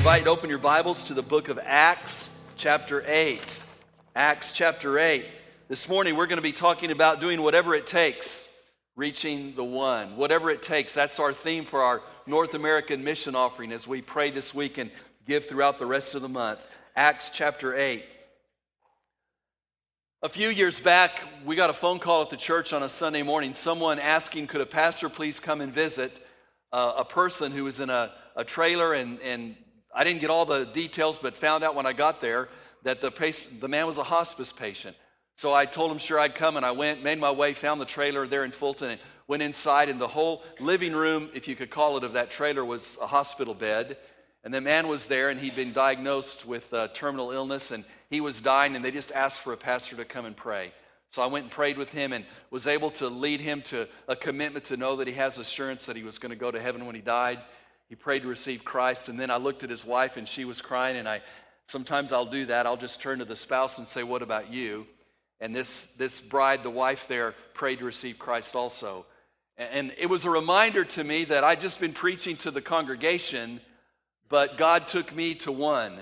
Invite open your Bibles to the book of Acts, chapter 8. Acts, chapter 8. This morning, we're going to be talking about doing whatever it takes, reaching the one. Whatever it takes. That's our theme for our North American mission offering as we pray this week and give throughout the rest of the month. Acts, chapter 8. A few years back, we got a phone call at the church on a Sunday morning. Someone asking, Could a pastor please come and visit uh, a person who was in a, a trailer and, and I didn't get all the details, but found out when I got there that the, the man was a hospice patient. So I told him, sure, I'd come, and I went, made my way, found the trailer there in Fulton, and went inside, and the whole living room, if you could call it, of that trailer was a hospital bed. And the man was there, and he'd been diagnosed with uh, terminal illness, and he was dying, and they just asked for a pastor to come and pray. So I went and prayed with him and was able to lead him to a commitment to know that he has assurance that he was going to go to heaven when he died he prayed to receive Christ. And then I looked at his wife and she was crying. And I sometimes I'll do that. I'll just turn to the spouse and say, What about you? And this, this bride, the wife there, prayed to receive Christ also. And it was a reminder to me that I'd just been preaching to the congregation, but God took me to one.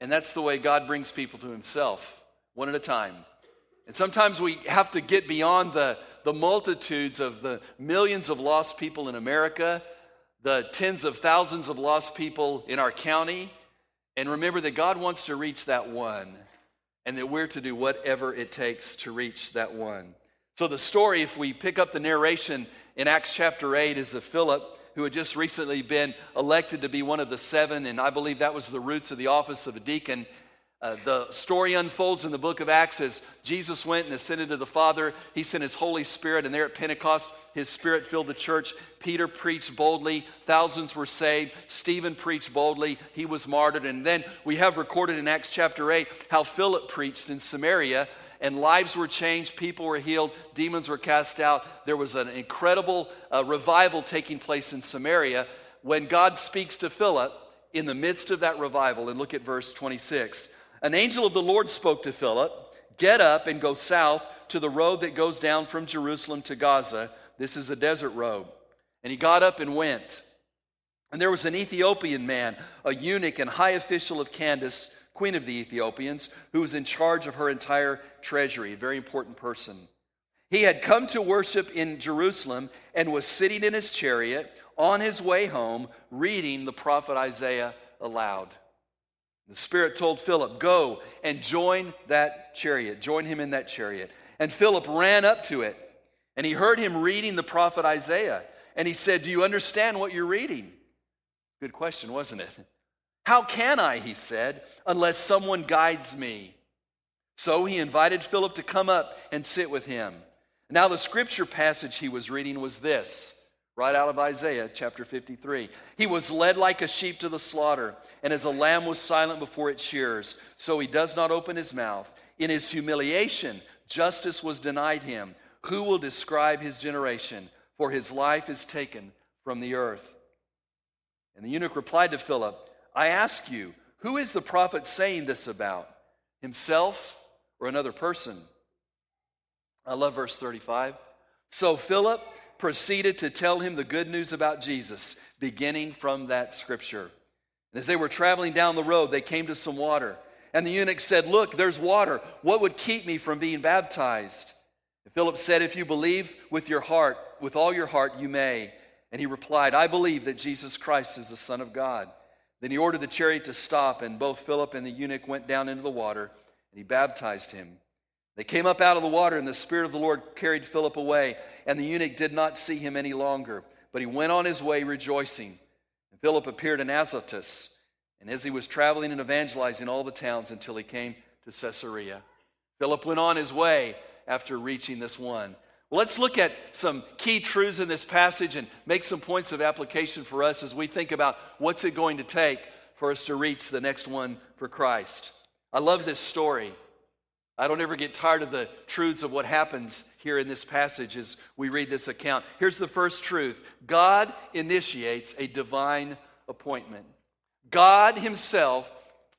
And that's the way God brings people to Himself, one at a time. And sometimes we have to get beyond the, the multitudes of the millions of lost people in America the tens of thousands of lost people in our county. And remember that God wants to reach that one, and that we're to do whatever it takes to reach that one. So, the story, if we pick up the narration in Acts chapter 8, is of Philip, who had just recently been elected to be one of the seven, and I believe that was the roots of the office of a deacon. Uh, the story unfolds in the book of Acts as Jesus went and ascended to the Father. He sent his Holy Spirit, and there at Pentecost, his Spirit filled the church. Peter preached boldly, thousands were saved. Stephen preached boldly, he was martyred. And then we have recorded in Acts chapter 8 how Philip preached in Samaria, and lives were changed, people were healed, demons were cast out. There was an incredible uh, revival taking place in Samaria when God speaks to Philip in the midst of that revival. And look at verse 26. An angel of the Lord spoke to Philip Get up and go south to the road that goes down from Jerusalem to Gaza. This is a desert road. And he got up and went. And there was an Ethiopian man, a eunuch and high official of Candace, queen of the Ethiopians, who was in charge of her entire treasury, a very important person. He had come to worship in Jerusalem and was sitting in his chariot on his way home, reading the prophet Isaiah aloud. The Spirit told Philip, Go and join that chariot, join him in that chariot. And Philip ran up to it, and he heard him reading the prophet Isaiah. And he said, Do you understand what you're reading? Good question, wasn't it? How can I, he said, unless someone guides me? So he invited Philip to come up and sit with him. Now, the scripture passage he was reading was this right out of Isaiah chapter 53. He was led like a sheep to the slaughter, and as a lamb was silent before its shearers, so he does not open his mouth. In his humiliation, justice was denied him. Who will describe his generation? For his life is taken from the earth. And the eunuch replied to Philip, I ask you, who is the prophet saying this about? Himself or another person? I love verse 35. So Philip proceeded to tell him the good news about Jesus, beginning from that scripture. And as they were traveling down the road, they came to some water. And the eunuch said, Look, there's water. What would keep me from being baptized? And Philip said, If you believe with your heart, with all your heart, you may. And he replied, I believe that Jesus Christ is the Son of God. Then he ordered the chariot to stop, and both Philip and the eunuch went down into the water, and he baptized him. They came up out of the water, and the Spirit of the Lord carried Philip away, and the eunuch did not see him any longer, but he went on his way rejoicing. And Philip appeared in Azotus, and as he was traveling and evangelizing all the towns until he came to Caesarea, Philip went on his way after reaching this one. Well, Let's look at some key truths in this passage and make some points of application for us as we think about what's it going to take for us to reach the next one for Christ. I love this story. I don't ever get tired of the truths of what happens here in this passage as we read this account. Here's the first truth God initiates a divine appointment. God Himself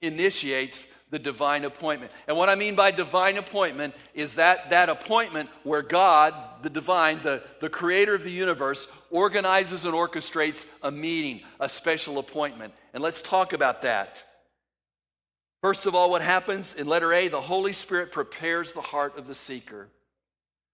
initiates the divine appointment. And what I mean by divine appointment is that that appointment where God, the divine, the, the creator of the universe, organizes and orchestrates a meeting, a special appointment. And let's talk about that. First of all, what happens in letter A, the Holy Spirit prepares the heart of the seeker.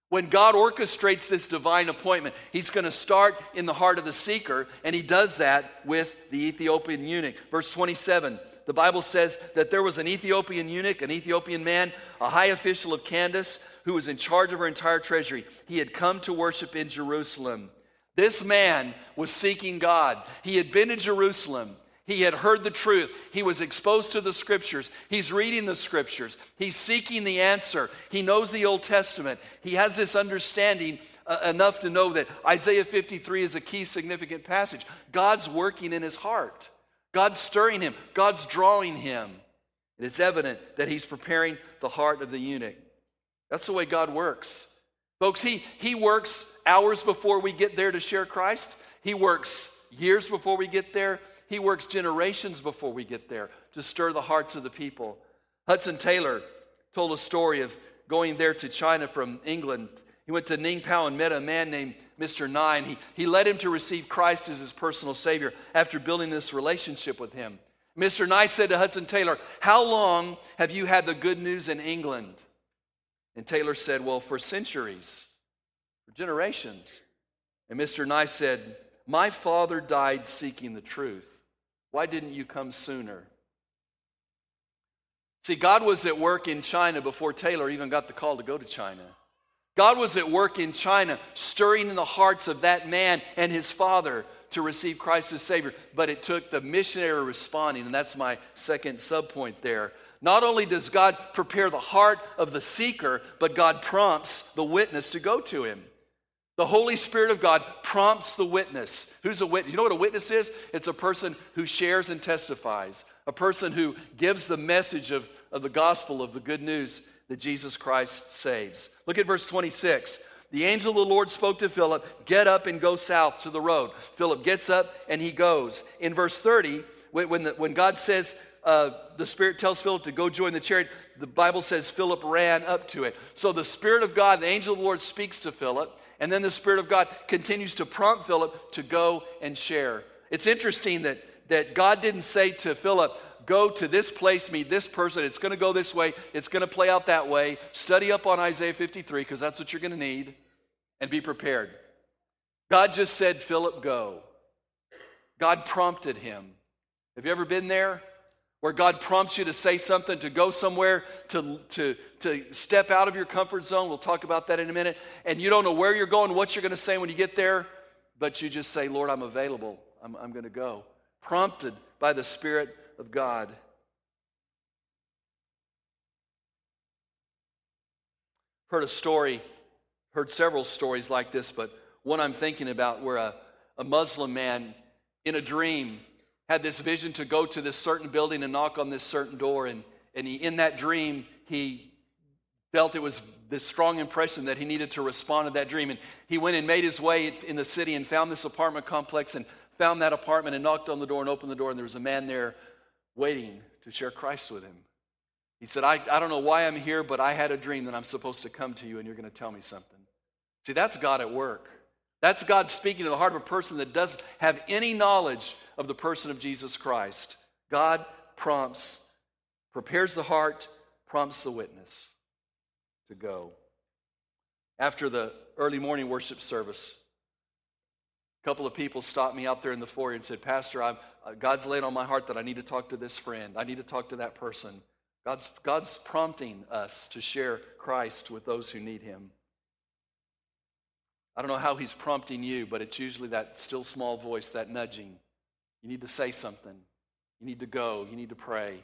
When God orchestrates this divine appointment, He's going to start in the heart of the seeker, and He does that with the Ethiopian eunuch. Verse 27 the Bible says that there was an Ethiopian eunuch, an Ethiopian man, a high official of Candace, who was in charge of her entire treasury. He had come to worship in Jerusalem. This man was seeking God. He had been in Jerusalem. He had heard the truth. He was exposed to the scriptures. He's reading the scriptures. He's seeking the answer. He knows the Old Testament. He has this understanding uh, enough to know that Isaiah 53 is a key significant passage. God's working in his heart. God's stirring him, God's drawing him. And it's evident that he's preparing the heart of the eunuch. That's the way God works. Folks, he, he works hours before we get there to share Christ. He works years before we get there. He works generations before we get there to stir the hearts of the people. Hudson Taylor told a story of going there to China from England. He went to Ningpo and met a man named Mr. Nye. He, he led him to receive Christ as his personal Savior after building this relationship with him. Mr. Nye said to Hudson Taylor, How long have you had the good news in England? And Taylor said, Well, for centuries, for generations. And Mr. Nye said, My father died seeking the truth. Why didn't you come sooner? See, God was at work in China before Taylor even got the call to go to China. God was at work in China, stirring in the hearts of that man and his father to receive Christ as Savior. But it took the missionary responding, and that's my second subpoint there. Not only does God prepare the heart of the seeker, but God prompts the witness to go to him. The Holy Spirit of God prompts the witness. Who's a witness? You know what a witness is? It's a person who shares and testifies, a person who gives the message of, of the gospel, of the good news that Jesus Christ saves. Look at verse 26. The angel of the Lord spoke to Philip, Get up and go south to the road. Philip gets up and he goes. In verse 30, when, the, when God says, uh, the Spirit tells Philip to go join the chariot, the Bible says Philip ran up to it. So the Spirit of God, the angel of the Lord, speaks to Philip, and then the Spirit of God continues to prompt Philip to go and share. It's interesting that, that God didn't say to Philip, go to this place, meet this person. It's going to go this way. It's going to play out that way. Study up on Isaiah 53 because that's what you're going to need and be prepared. God just said, Philip, go. God prompted him. Have you ever been there? Where God prompts you to say something, to go somewhere, to, to, to step out of your comfort zone. We'll talk about that in a minute. And you don't know where you're going, what you're going to say when you get there, but you just say, Lord, I'm available. I'm, I'm going to go. Prompted by the Spirit of God. Heard a story, heard several stories like this, but one I'm thinking about where a, a Muslim man in a dream had this vision to go to this certain building and knock on this certain door. And, and he, in that dream, he felt it was this strong impression that he needed to respond to that dream. And he went and made his way in the city and found this apartment complex and found that apartment and knocked on the door and opened the door. And there was a man there waiting to share Christ with him. He said, I, I don't know why I'm here, but I had a dream that I'm supposed to come to you and you're going to tell me something. See, that's God at work. That's God speaking to the heart of a person that doesn't have any knowledge of the person of Jesus Christ. God prompts, prepares the heart, prompts the witness to go. After the early morning worship service, a couple of people stopped me out there in the foyer and said, Pastor, I'm, uh, God's laid on my heart that I need to talk to this friend. I need to talk to that person. God's, God's prompting us to share Christ with those who need him. I don't know how he's prompting you, but it's usually that still small voice, that nudging. You need to say something. You need to go. You need to pray.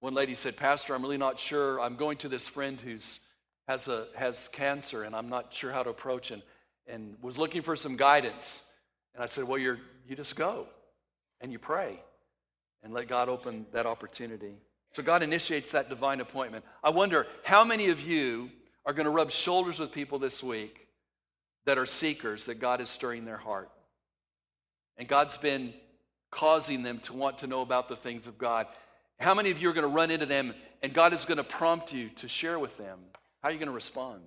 One lady said, Pastor, I'm really not sure. I'm going to this friend who's has, a, has cancer and I'm not sure how to approach and, and was looking for some guidance. And I said, Well, you're, you just go and you pray and let God open that opportunity. So God initiates that divine appointment. I wonder how many of you are going to rub shoulders with people this week that are seekers, that God is stirring their heart. And God's been causing them to want to know about the things of God. How many of you are going to run into them and God is going to prompt you to share with them? How are you going to respond?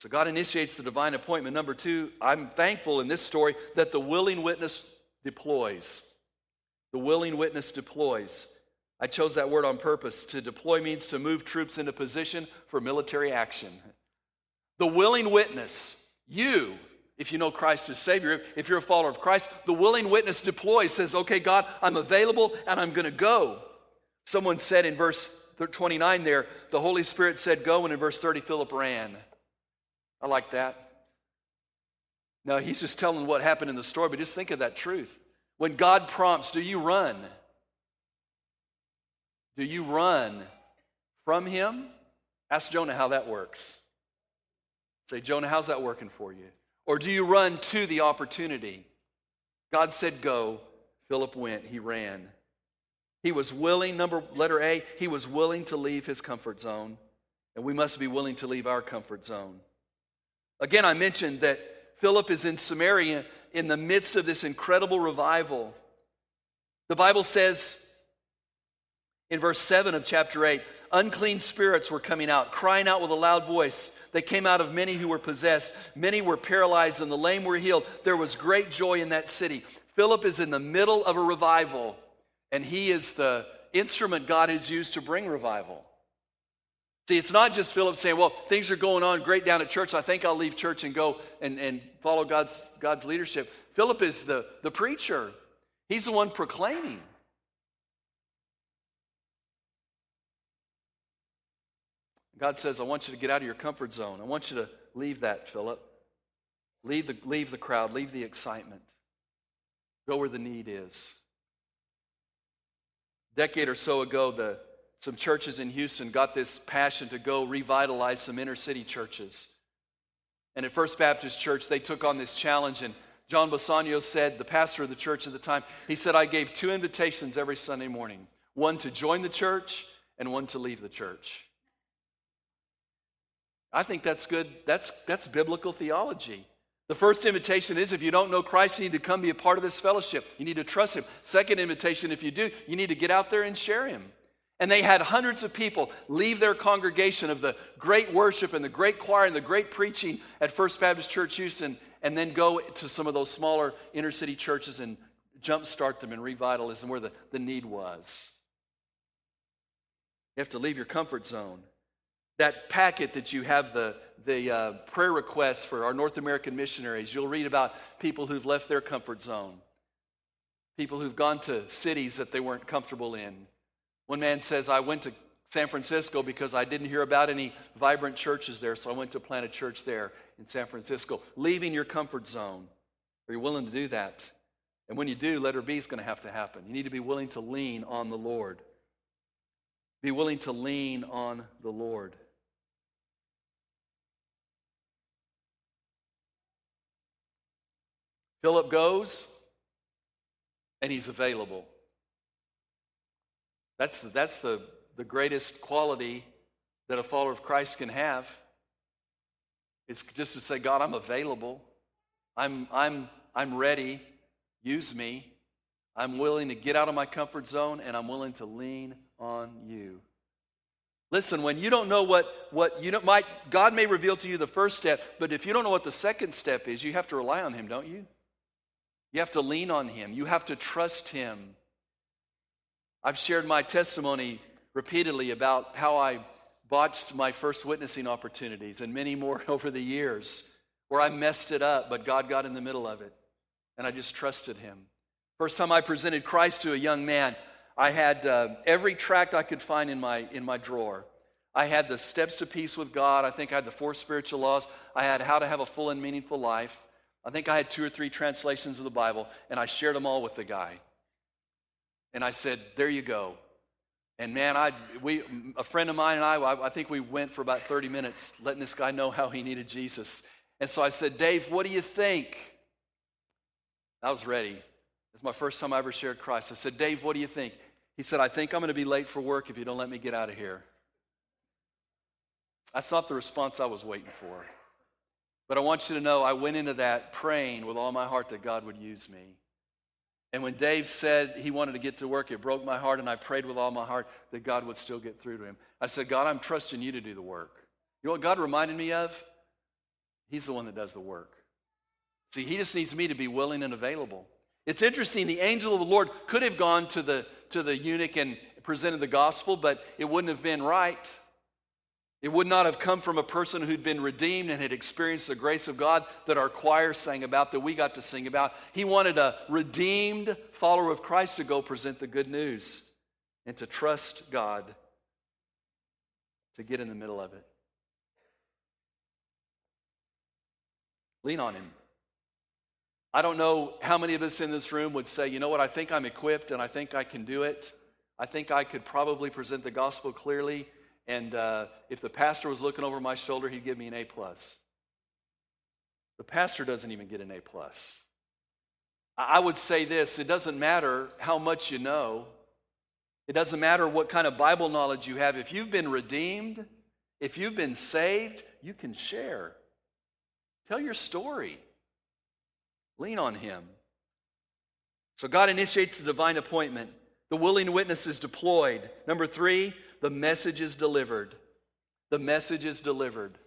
So God initiates the divine appointment. Number two, I'm thankful in this story that the willing witness deploys. The willing witness deploys. I chose that word on purpose. To deploy means to move troops into position for military action. The willing witness, you, if you know Christ as Savior, if you're a follower of Christ, the willing witness deploys, says, Okay, God, I'm available and I'm going to go. Someone said in verse 29 there, the Holy Spirit said, Go, and in verse 30, Philip ran. I like that. Now, he's just telling what happened in the story, but just think of that truth. When God prompts, do you run? Do you run from him? Ask Jonah how that works. Say, Jonah, how's that working for you? Or do you run to the opportunity? God said, Go. Philip went, he ran. He was willing, number letter A, he was willing to leave his comfort zone. And we must be willing to leave our comfort zone. Again, I mentioned that Philip is in Samaria in the midst of this incredible revival. The Bible says in verse 7 of chapter 8 unclean spirits were coming out, crying out with a loud voice. They came out of many who were possessed. Many were paralyzed, and the lame were healed. There was great joy in that city. Philip is in the middle of a revival, and he is the instrument God has used to bring revival. See, it's not just Philip saying, Well, things are going on great down at church. I think I'll leave church and go and, and follow God's, God's leadership. Philip is the, the preacher, he's the one proclaiming. God says, I want you to get out of your comfort zone. I want you to leave that, Philip. Leave the, leave the crowd, leave the excitement. Go where the need is. A decade or so ago, the some churches in Houston got this passion to go revitalize some inner city churches. And at First Baptist Church, they took on this challenge. And John Bisagno said, the pastor of the church at the time, he said, I gave two invitations every Sunday morning one to join the church and one to leave the church. I think that's good. That's, that's biblical theology. The first invitation is if you don't know Christ, you need to come be a part of this fellowship. You need to trust Him. Second invitation, if you do, you need to get out there and share Him. And they had hundreds of people leave their congregation of the great worship and the great choir and the great preaching at First Baptist Church Houston and then go to some of those smaller inner city churches and jumpstart them in revitalism where the, the need was. You have to leave your comfort zone. That packet that you have the, the uh, prayer requests for our North American missionaries, you'll read about people who've left their comfort zone, people who've gone to cities that they weren't comfortable in one man says, I went to San Francisco because I didn't hear about any vibrant churches there, so I went to plant a church there in San Francisco. Leaving your comfort zone. Are you willing to do that? And when you do, letter B is going to have to happen. You need to be willing to lean on the Lord. Be willing to lean on the Lord. Philip goes, and he's available. That's, the, that's the, the greatest quality that a follower of Christ can have. It's just to say, God, I'm available. I'm, I'm, I'm ready. Use me. I'm willing to get out of my comfort zone and I'm willing to lean on you. Listen, when you don't know what, what you know, might, God may reveal to you the first step, but if you don't know what the second step is, you have to rely on Him, don't you? You have to lean on Him. You have to trust Him. I've shared my testimony repeatedly about how I botched my first witnessing opportunities and many more over the years where I messed it up, but God got in the middle of it and I just trusted Him. First time I presented Christ to a young man, I had uh, every tract I could find in my, in my drawer. I had the steps to peace with God. I think I had the four spiritual laws. I had how to have a full and meaningful life. I think I had two or three translations of the Bible, and I shared them all with the guy. And I said, There you go. And man, I, we, a friend of mine and I, I think we went for about 30 minutes letting this guy know how he needed Jesus. And so I said, Dave, what do you think? I was ready. It's my first time I ever shared Christ. I said, Dave, what do you think? He said, I think I'm going to be late for work if you don't let me get out of here. That's not the response I was waiting for. But I want you to know I went into that praying with all my heart that God would use me. And when Dave said he wanted to get to work, it broke my heart, and I prayed with all my heart that God would still get through to him. I said, God, I'm trusting you to do the work. You know what God reminded me of? He's the one that does the work. See, he just needs me to be willing and available. It's interesting, the angel of the Lord could have gone to the, to the eunuch and presented the gospel, but it wouldn't have been right. It would not have come from a person who'd been redeemed and had experienced the grace of God that our choir sang about, that we got to sing about. He wanted a redeemed follower of Christ to go present the good news and to trust God to get in the middle of it. Lean on Him. I don't know how many of us in this room would say, you know what, I think I'm equipped and I think I can do it. I think I could probably present the gospel clearly and uh, if the pastor was looking over my shoulder, he'd give me an A plus. The pastor doesn't even get an A plus. I would say this: it doesn't matter how much you know. It doesn't matter what kind of Bible knowledge you have. If you've been redeemed, if you've been saved, you can share. Tell your story. Lean on Him. So God initiates the divine appointment. The willing witness is deployed. Number three, the message is delivered. The message is delivered.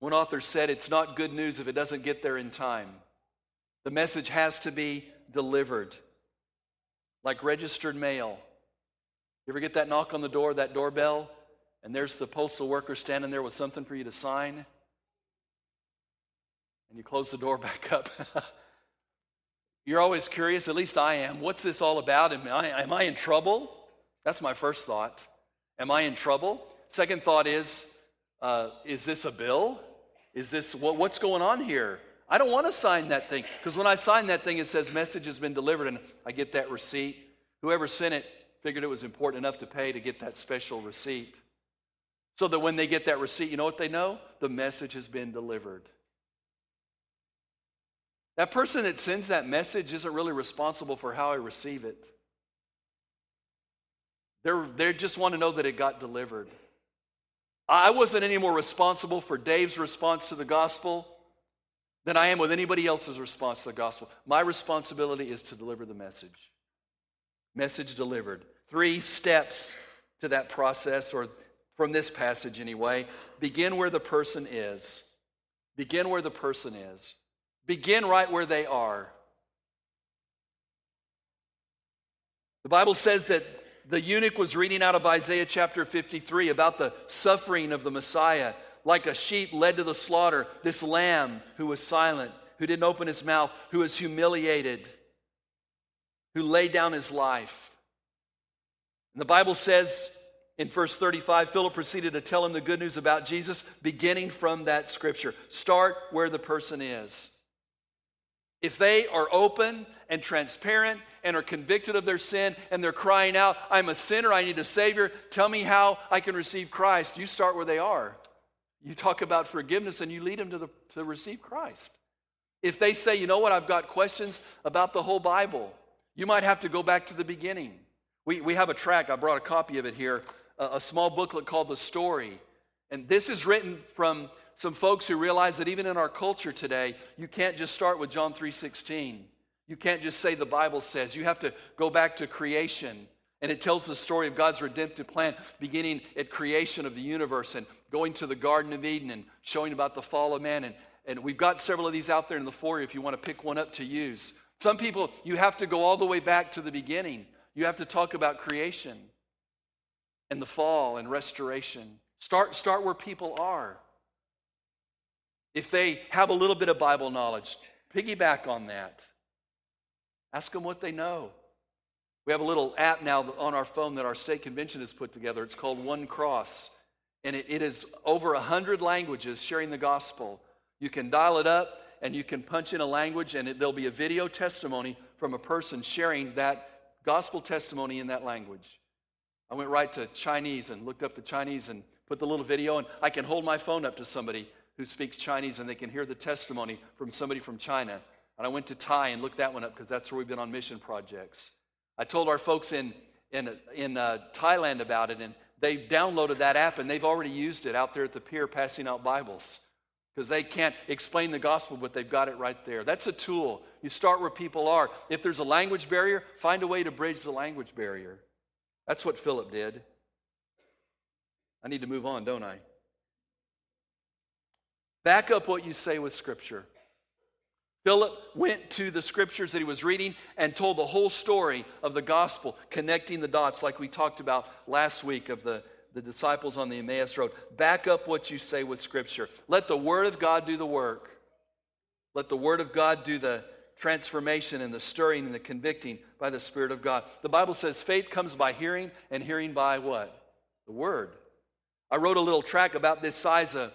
One author said it's not good news if it doesn't get there in time. The message has to be delivered, like registered mail. You ever get that knock on the door, that doorbell, and there's the postal worker standing there with something for you to sign? And you close the door back up. You're always curious, at least I am. What's this all about? Am I, am I in trouble? That's my first thought. Am I in trouble? Second thought is, uh, is this a bill? Is this what, what's going on here? I don't want to sign that thing because when I sign that thing, it says message has been delivered, and I get that receipt. Whoever sent it figured it was important enough to pay to get that special receipt. So that when they get that receipt, you know what they know? The message has been delivered. That person that sends that message isn't really responsible for how I receive it. They're, they just want to know that it got delivered. I wasn't any more responsible for Dave's response to the gospel than I am with anybody else's response to the gospel. My responsibility is to deliver the message. Message delivered. Three steps to that process, or from this passage anyway. Begin where the person is. Begin where the person is. Begin right where they are. The Bible says that the eunuch was reading out of Isaiah chapter 53 about the suffering of the Messiah. Like a sheep led to the slaughter, this lamb who was silent, who didn't open his mouth, who was humiliated, who laid down his life. And the Bible says in verse 35, Philip proceeded to tell him the good news about Jesus, beginning from that scripture. Start where the person is. If they are open and transparent and are convicted of their sin and they're crying out, I'm a sinner, I need a Savior, tell me how I can receive Christ, you start where they are. You talk about forgiveness and you lead them to, the, to receive Christ. If they say, you know what, I've got questions about the whole Bible, you might have to go back to the beginning. We, we have a track, I brought a copy of it here, a, a small booklet called The Story. And this is written from some folks who realize that even in our culture today, you can't just start with John 3:16. You can't just say the Bible says. You have to go back to creation. And it tells the story of God's redemptive plan beginning at creation of the universe and going to the Garden of Eden and showing about the fall of man. And, and we've got several of these out there in the foyer if you want to pick one up to use. Some people, you have to go all the way back to the beginning. You have to talk about creation and the fall and restoration. Start, start where people are. If they have a little bit of Bible knowledge, piggyback on that. Ask them what they know. We have a little app now on our phone that our state convention has put together. It's called One Cross, and it, it is over 100 languages sharing the gospel. You can dial it up and you can punch in a language, and it, there'll be a video testimony from a person sharing that gospel testimony in that language. I went right to Chinese and looked up the Chinese and put the little video, and I can hold my phone up to somebody who speaks Chinese and they can hear the testimony from somebody from China. And I went to Thai and looked that one up because that's where we've been on mission projects. I told our folks in, in, in uh, Thailand about it, and they've downloaded that app and they've already used it out there at the pier passing out Bibles because they can't explain the gospel, but they've got it right there. That's a tool. You start where people are. If there's a language barrier, find a way to bridge the language barrier. That's what Philip did. I need to move on, don't I? Back up what you say with Scripture. Philip went to the scriptures that he was reading and told the whole story of the gospel, connecting the dots, like we talked about last week of the, the disciples on the Emmaus Road. Back up what you say with scripture. Let the Word of God do the work. Let the Word of God do the transformation and the stirring and the convicting by the Spirit of God. The Bible says faith comes by hearing, and hearing by what? The Word. I wrote a little track about this size a,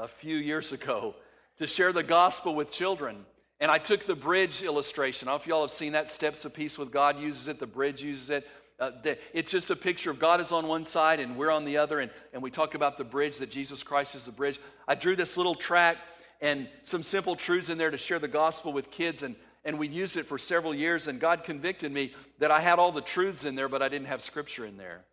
a few years ago to share the gospel with children. And I took the bridge illustration. I don't know if y'all have seen that. Steps of Peace with God uses it, the bridge uses it. Uh, the, it's just a picture of God is on one side and we're on the other, and, and we talk about the bridge, that Jesus Christ is the bridge. I drew this little track and some simple truths in there to share the gospel with kids, and, and we used it for several years, and God convicted me that I had all the truths in there, but I didn't have scripture in there.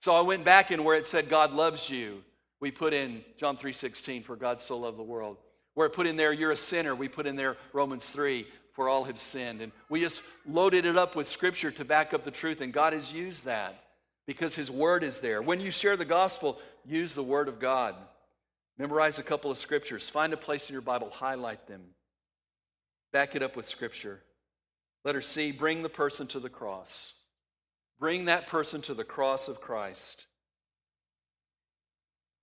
So I went back in where it said God loves you. We put in John 3:16 for God so loved the world. Where it put in there, you're a sinner, we put in there Romans 3, for all have sinned. And we just loaded it up with scripture to back up the truth, and God has used that because His Word is there. When you share the gospel, use the Word of God. Memorize a couple of scriptures. Find a place in your Bible, highlight them. Back it up with scripture. Letter C, bring the person to the cross. Bring that person to the cross of Christ.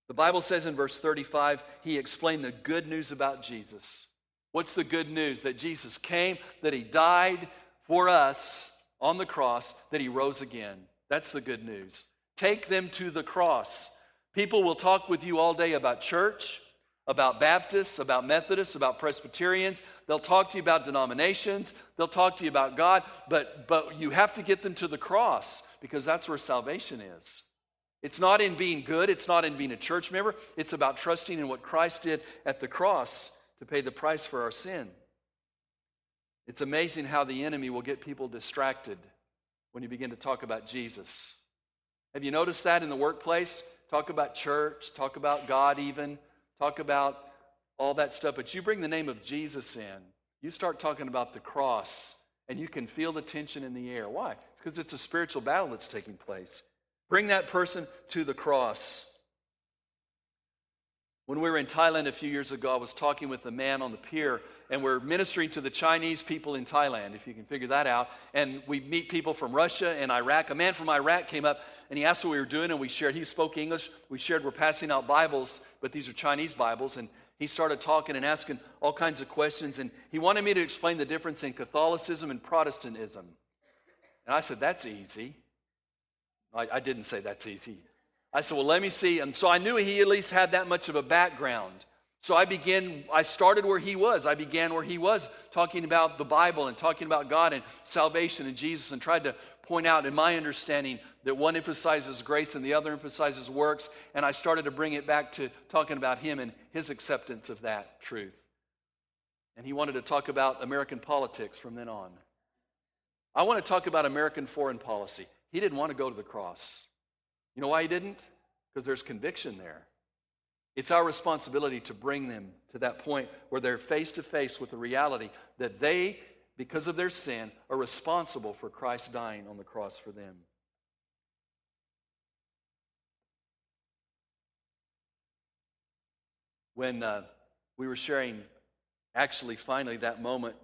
The Bible says in verse 35, he explained the good news about Jesus. What's the good news? That Jesus came, that he died for us on the cross, that he rose again. That's the good news. Take them to the cross. People will talk with you all day about church, about Baptists, about Methodists, about Presbyterians. They'll talk to you about denominations. They'll talk to you about God, but, but you have to get them to the cross because that's where salvation is. It's not in being good, it's not in being a church member, it's about trusting in what Christ did at the cross to pay the price for our sin. It's amazing how the enemy will get people distracted when you begin to talk about Jesus. Have you noticed that in the workplace? Talk about church, talk about God, even, talk about all that stuff, but you bring the name of Jesus in, you start talking about the cross, and you can feel the tension in the air. Why? Because it's a spiritual battle that's taking place. Bring that person to the cross. When we were in Thailand a few years ago, I was talking with a man on the pier, and we're ministering to the Chinese people in Thailand, if you can figure that out. And we meet people from Russia and Iraq. A man from Iraq came up and he asked what we were doing, and we shared. He spoke English. We shared we're passing out Bibles, but these are Chinese Bibles. And he started talking and asking all kinds of questions. And he wanted me to explain the difference in Catholicism and Protestantism. And I said, That's easy. I, I didn't say that's easy. I said, well, let me see. And so I knew he at least had that much of a background. So I began, I started where he was. I began where he was, talking about the Bible and talking about God and salvation and Jesus, and tried to point out, in my understanding, that one emphasizes grace and the other emphasizes works. And I started to bring it back to talking about him and his acceptance of that truth. And he wanted to talk about American politics from then on. I want to talk about American foreign policy. He didn't want to go to the cross. You know why he didn't? Because there's conviction there. It's our responsibility to bring them to that point where they're face to face with the reality that they, because of their sin, are responsible for Christ dying on the cross for them. When uh, we were sharing, actually, finally, that moment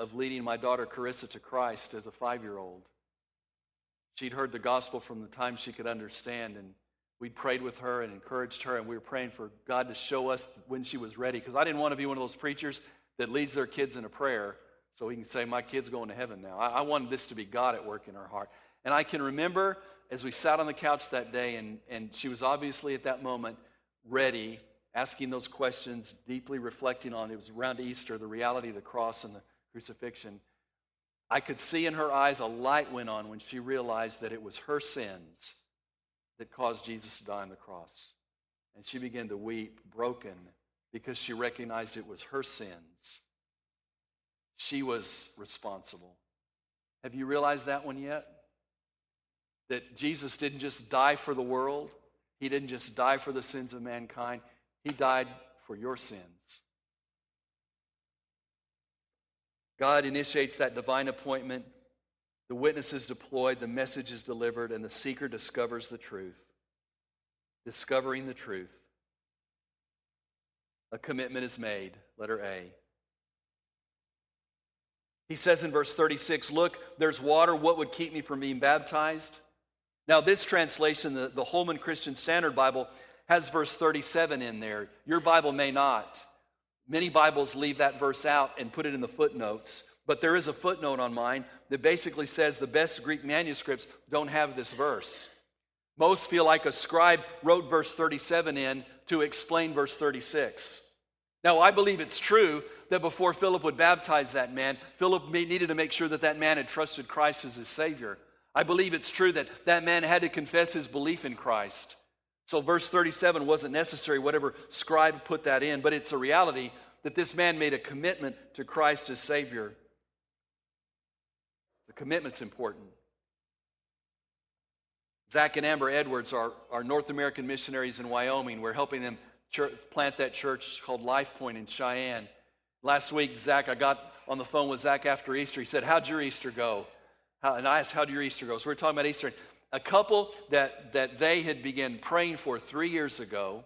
of leading my daughter Carissa to Christ as a five year old, She'd heard the gospel from the time she could understand, and we prayed with her and encouraged her, and we were praying for God to show us when she was ready. Because I didn't want to be one of those preachers that leads their kids in a prayer so he can say, My kid's going to heaven now. I, I wanted this to be God at work in her heart. And I can remember as we sat on the couch that day, and, and she was obviously at that moment ready, asking those questions, deeply reflecting on it was around Easter, the reality of the cross and the crucifixion, I could see in her eyes a light went on when she realized that it was her sins that caused Jesus to die on the cross. And she began to weep, broken, because she recognized it was her sins. She was responsible. Have you realized that one yet? That Jesus didn't just die for the world, He didn't just die for the sins of mankind, He died for your sins. God initiates that divine appointment. The witness is deployed, the message is delivered, and the seeker discovers the truth. Discovering the truth. A commitment is made, letter A. He says in verse 36 Look, there's water. What would keep me from being baptized? Now, this translation, the, the Holman Christian Standard Bible, has verse 37 in there. Your Bible may not. Many Bibles leave that verse out and put it in the footnotes, but there is a footnote on mine that basically says the best Greek manuscripts don't have this verse. Most feel like a scribe wrote verse 37 in to explain verse 36. Now, I believe it's true that before Philip would baptize that man, Philip needed to make sure that that man had trusted Christ as his Savior. I believe it's true that that man had to confess his belief in Christ. So, verse 37 wasn't necessary, whatever scribe put that in, but it's a reality that this man made a commitment to Christ as Savior. The commitment's important. Zach and Amber Edwards are, are North American missionaries in Wyoming. We're helping them church, plant that church called Life Point in Cheyenne. Last week, Zach, I got on the phone with Zach after Easter. He said, How'd your Easter go? How, and I asked, How'd your Easter go? So we're talking about Easter a couple that, that they had begun praying for three years ago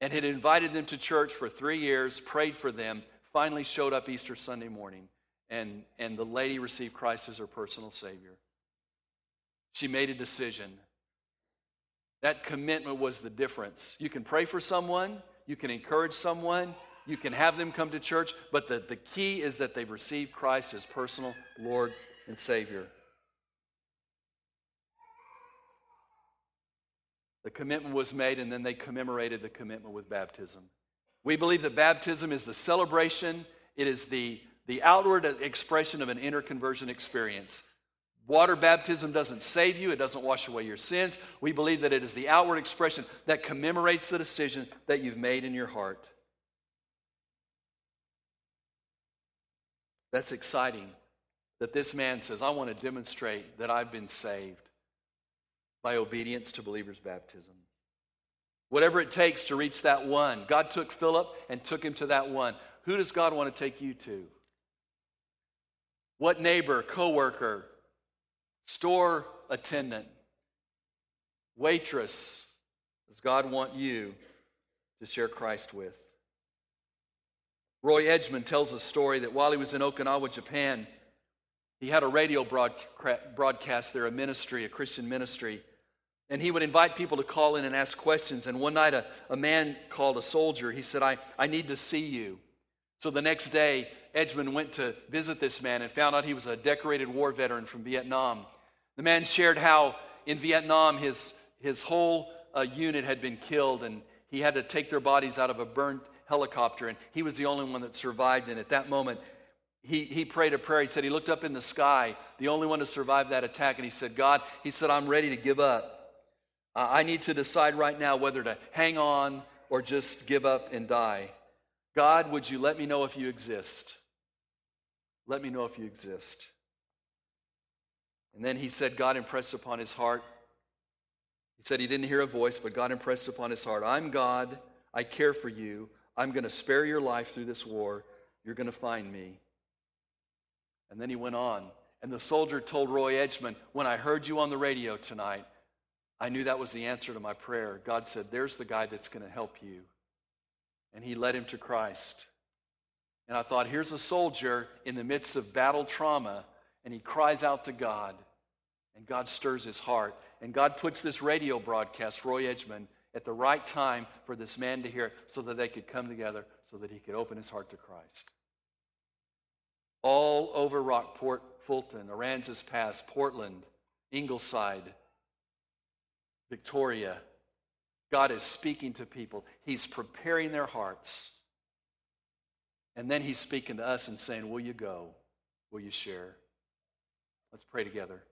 and had invited them to church for three years, prayed for them, finally showed up Easter Sunday morning, and, and the lady received Christ as her personal Savior. She made a decision. That commitment was the difference. You can pray for someone, you can encourage someone, you can have them come to church, but the, the key is that they've received Christ as personal Lord and Savior. The commitment was made, and then they commemorated the commitment with baptism. We believe that baptism is the celebration, it is the, the outward expression of an inner conversion experience. Water baptism doesn't save you, it doesn't wash away your sins. We believe that it is the outward expression that commemorates the decision that you've made in your heart. That's exciting that this man says, I want to demonstrate that I've been saved by obedience to believers' baptism. Whatever it takes to reach that one. God took Philip and took him to that one. Who does God want to take you to? What neighbor, coworker, store attendant, waitress does God want you to share Christ with? Roy Edgemon tells a story that while he was in Okinawa, Japan, he had a radio broadcast there, a ministry, a Christian ministry. And he would invite people to call in and ask questions. And one night, a, a man called a soldier. He said, I, I need to see you. So the next day, Edgemon went to visit this man and found out he was a decorated war veteran from Vietnam. The man shared how in Vietnam his, his whole uh, unit had been killed and he had to take their bodies out of a burned helicopter, and he was the only one that survived. And at that moment, he, he prayed a prayer. He said he looked up in the sky, the only one to survive that attack, and he said, God, he said, I'm ready to give up. I need to decide right now whether to hang on or just give up and die. God, would you let me know if you exist? Let me know if you exist. And then he said, God impressed upon his heart. He said he didn't hear a voice, but God impressed upon his heart I'm God. I care for you. I'm going to spare your life through this war. You're going to find me. And then he went on. And the soldier told Roy Edgemon, When I heard you on the radio tonight, I knew that was the answer to my prayer. God said, There's the guy that's going to help you. And he led him to Christ. And I thought, here's a soldier in the midst of battle trauma, and he cries out to God, and God stirs his heart. And God puts this radio broadcast, Roy Edgemon, at the right time for this man to hear so that they could come together, so that he could open his heart to Christ. All over Rockport, Fulton, Aransas Pass, Portland, Ingleside, Victoria, God is speaking to people. He's preparing their hearts. And then he's speaking to us and saying, Will you go? Will you share? Let's pray together.